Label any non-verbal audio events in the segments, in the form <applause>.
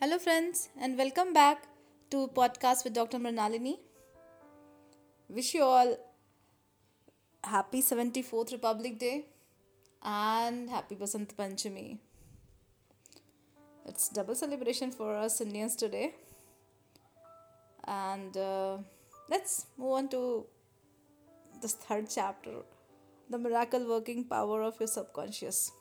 Hello, friends, and welcome back to podcast with Dr. Mrinalini. Wish you all happy 74th Republic Day and happy Basant Panchami. It's double celebration for us Indians today, and uh, let's move on to this third chapter the miracle working power of your subconscious.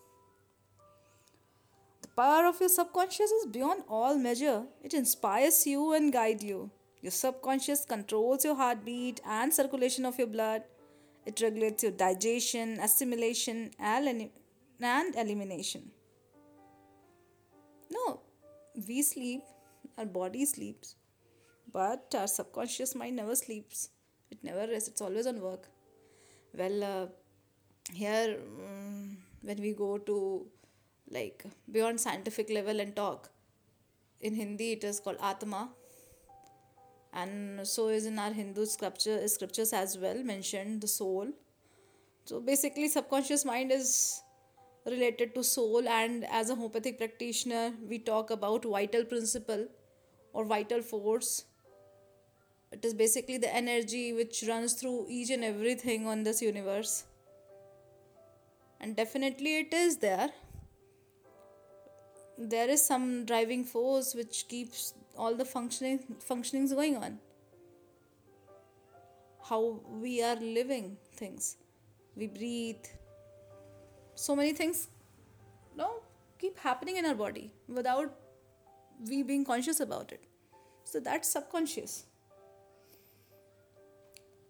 Power of your subconscious is beyond all measure. It inspires you and guides you. Your subconscious controls your heartbeat and circulation of your blood. It regulates your digestion, assimilation, and and elimination. No, we sleep, our body sleeps, but our subconscious mind never sleeps. It never rests, it's always on work. Well, uh, here, um, when we go to like beyond scientific level and talk, in Hindi it is called Atma, and so is in our Hindu scripture scriptures as well mentioned the soul. So basically, subconscious mind is related to soul, and as a homeopathic practitioner, we talk about vital principle or vital force. It is basically the energy which runs through each and everything on this universe. And definitely, it is there. There is some driving force which keeps all the functioning functionings going on. How we are living things. We breathe. So many things no keep happening in our body without we being conscious about it. So that's subconscious.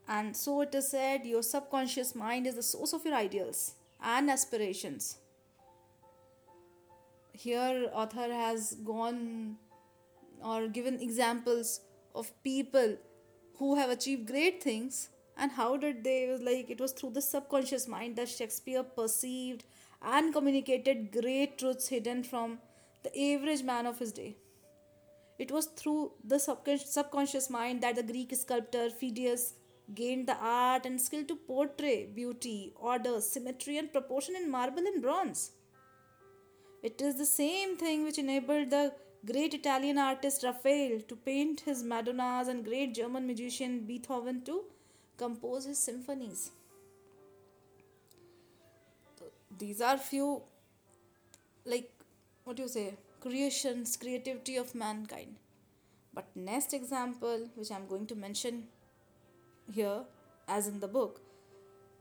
And so it is said your subconscious mind is the source of your ideals and aspirations here author has gone or given examples of people who have achieved great things and how did they like it was through the subconscious mind that shakespeare perceived and communicated great truths hidden from the average man of his day. It was through the subconscious mind that the greek sculptor phidias gained the art and skill to portray beauty order symmetry and proportion in marble and bronze it is the same thing which enabled the great Italian artist Raphael to paint his Madonnas and great German musician Beethoven to compose his symphonies. These are few, like, what do you say, creations, creativity of mankind. But next example, which I'm going to mention here, as in the book,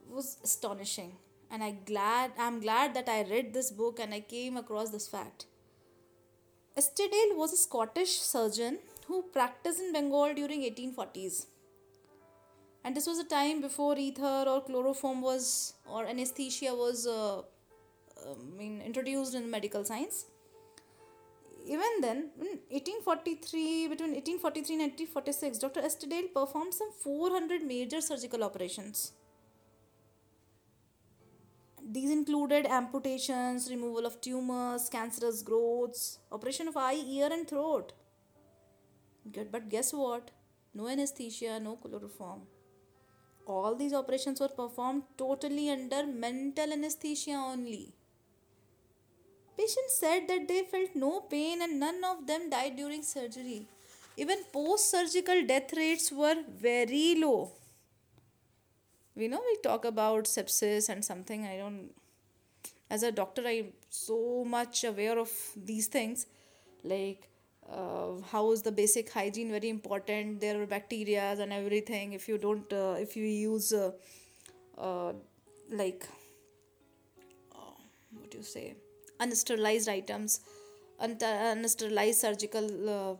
was astonishing. And I glad I'm glad that I read this book and I came across this fact Estedale was a Scottish surgeon who practiced in Bengal during 1840s. And this was a time before ether or chloroform was or anesthesia was uh, I mean introduced in medical science. Even then, in 1843, between 1843 and 1846, Dr. Estedale performed some 400 major surgical operations these included amputations, removal of tumors, cancerous growths, operation of eye, ear, and throat. But guess what? No anesthesia, no chloroform. All these operations were performed totally under mental anesthesia only. Patients said that they felt no pain and none of them died during surgery. Even post surgical death rates were very low we know we talk about sepsis and something. I don't as a doctor i'm so much aware of these things. Like uh, how is the basic hygiene very important? There are bacteria and everything. If you don't uh, if you use uh, uh like uh, what do you say? Unsterilized items unsterilized surgical uh,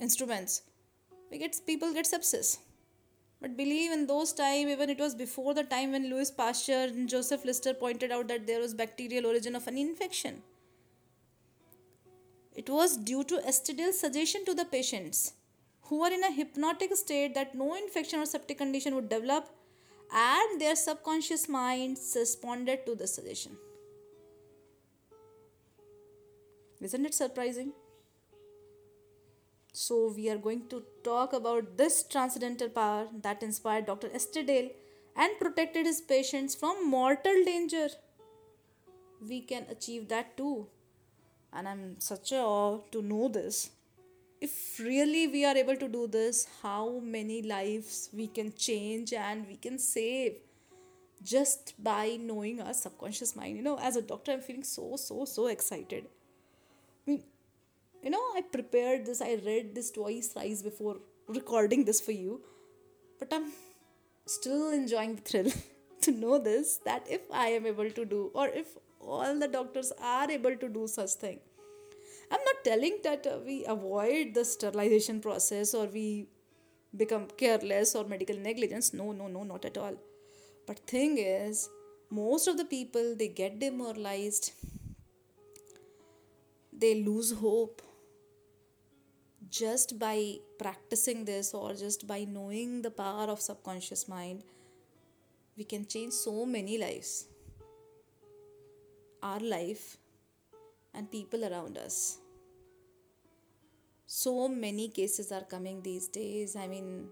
instruments. We get people get sepsis but believe in those time, even it was before the time when Louis Pasteur and Joseph Lister pointed out that there was bacterial origin of an infection. It was due to Estedale's suggestion to the patients who were in a hypnotic state that no infection or septic condition would develop and their subconscious minds responded to the suggestion. Isn't it surprising? So, we are going to talk about this transcendental power that inspired Dr. Estedale and protected his patients from mortal danger. We can achieve that too and I'm such a awe to know this. If really we are able to do this, how many lives we can change and we can save just by knowing our subconscious mind. You know, as a doctor, I'm feeling so, so, so excited. I mean, you know, I prepared this, I read this twice, thrice before recording this for you, but I'm still enjoying the thrill <laughs> to know this that if I am able to do, or if all the doctors are able to do such thing, I'm not telling that uh, we avoid the sterilization process or we become careless or medical negligence. No, no, no, not at all. But thing is, most of the people they get demoralized, they lose hope just by practicing this or just by knowing the power of subconscious mind we can change so many lives our life and people around us. So many cases are coming these days. I mean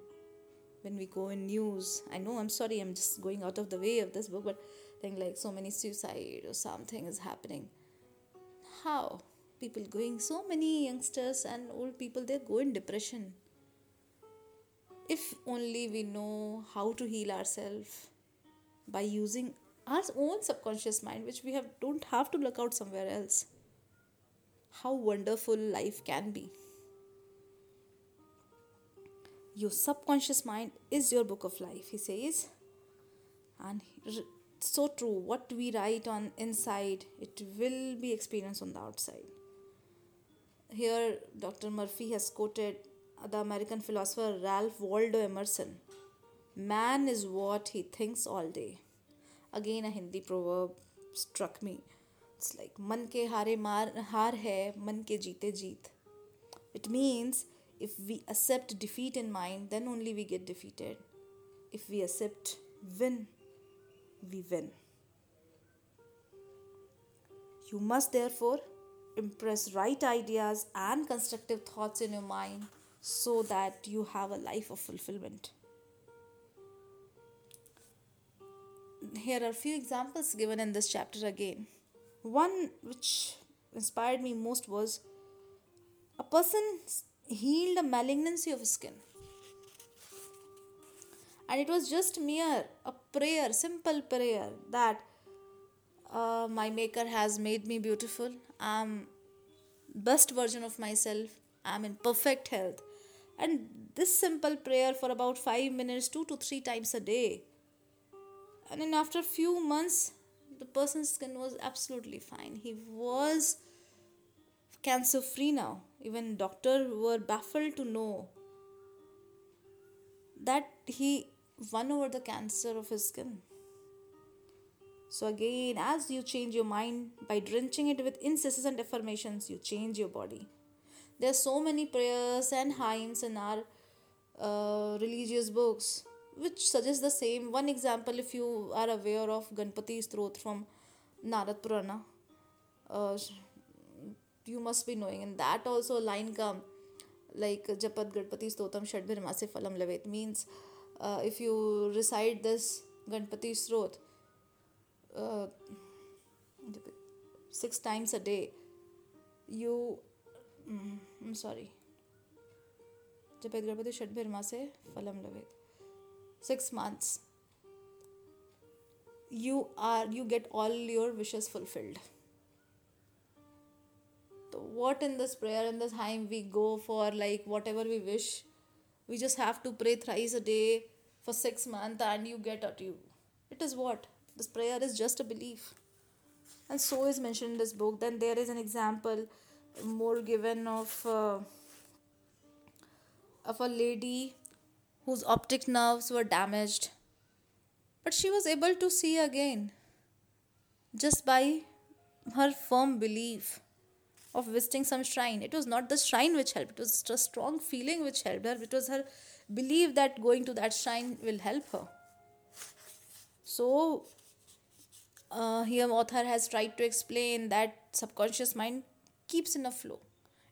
when we go in news i know i'm sorry i'm just going out of the way of this book but think like so many suicide or something is happening. How people going so many youngsters and old people they go in depression. If only we know how to heal ourselves by using our own subconscious mind which we have don't have to look out somewhere else. How wonderful life can be. Your subconscious mind is your book of life he says. And so true. What we write on inside it will be experienced on the outside here, Dr. Murphy has quoted the American philosopher Ralph Waldo Emerson Man is what he thinks all day. Again, a Hindi proverb struck me. It's like Man ke hare maar har hai, man ke jeete jeet. It means if we accept defeat in mind, then only we get defeated. If we accept win, we win. You must therefore impress right ideas and constructive thoughts in your mind so that you have a life of fulfillment. Here are a few examples given in this chapter again. One which inspired me most was a person healed a malignancy of skin. And it was just mere a prayer, simple prayer that uh, my maker has made me beautiful i'm best version of myself. I'm in perfect health. And this simple prayer for about 5 minutes 2 to 3 times a day. And then after a few months the person's skin was absolutely fine. He was cancer free now. Even doctors were baffled to know that he won over the cancer of his skin so, again, as you change your mind by drenching it with incessant affirmations, you change your body. There are so many prayers and hymns in our uh, religious books which suggest the same. One example, if you are aware of Ganpati Stroth from Narad Purana, uh, you must be knowing. And that also line come like Japat Ganpati Stotam Shadbhirmase Phalam Lavet means uh, if you recite this Ganpati Stroth, uh, six times a day you mm, i'm sorry जपेत Ganpati षडभिर्मा से फलम लवेत six months you are you get all your wishes fulfilled so what in this prayer in this time we go for like whatever we wish we just have to pray thrice a day for six months and you get at you it is what This prayer is just a belief. And so is mentioned in this book. Then there is an example more given of uh, of a lady whose optic nerves were damaged but she was able to see again just by her firm belief of visiting some shrine. It was not the shrine which helped, it was just a strong feeling which helped her. It was her belief that going to that shrine will help her. So, uh, here author has tried to explain that subconscious mind keeps in a flow.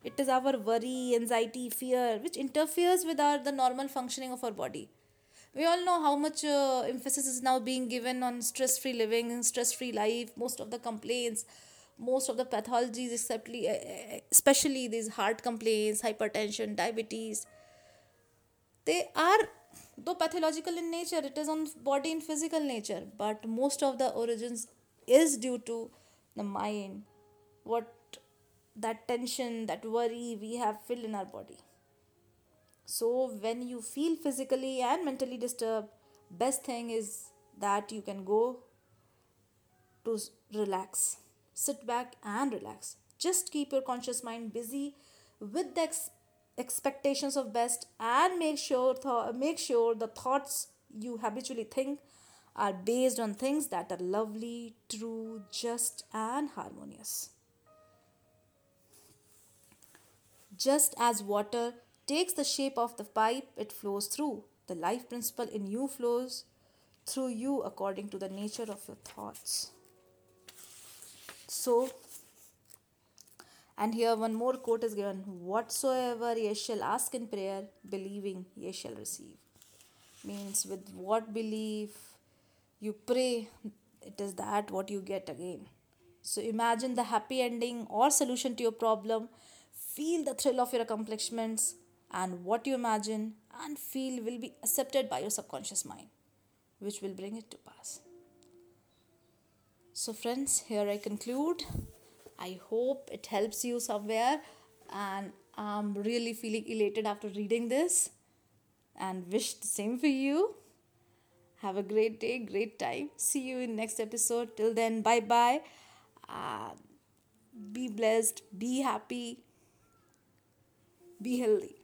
It is our worry anxiety fear which interferes with our the normal functioning of our body. We all know how much uh, emphasis is now being given on stress free living and stress free life most of the complaints most of the pathologies, especially, especially these heart complaints, hypertension, diabetes, they are though pathological in nature it is on body in physical nature but most of the origins is due to the mind. What that tension that worry we have filled in our body. So when you feel physically and mentally disturbed best thing is that you can go to relax. Sit back and relax. Just keep your conscious mind busy with the expectations of best and make sure th- make sure the thoughts you habitually think are based on things that are lovely, true, just and harmonious. Just as water takes the shape of the pipe it flows through, the life principle in you flows through you according to the nature of your thoughts. So, and here one more quote is given Whatsoever ye shall ask in prayer, believing ye shall receive. Means with what belief you pray, it is that what you get again. So imagine the happy ending or solution to your problem. Feel the thrill of your accomplishments and what you imagine and feel will be accepted by your subconscious mind, which will bring it to pass. So, friends, here I conclude. I hope it helps you somewhere, and I'm really feeling elated after reading this and wish the same for you. Have a great day, great time. See you in next episode. Till then, bye bye. Uh, be blessed, be happy, be healthy.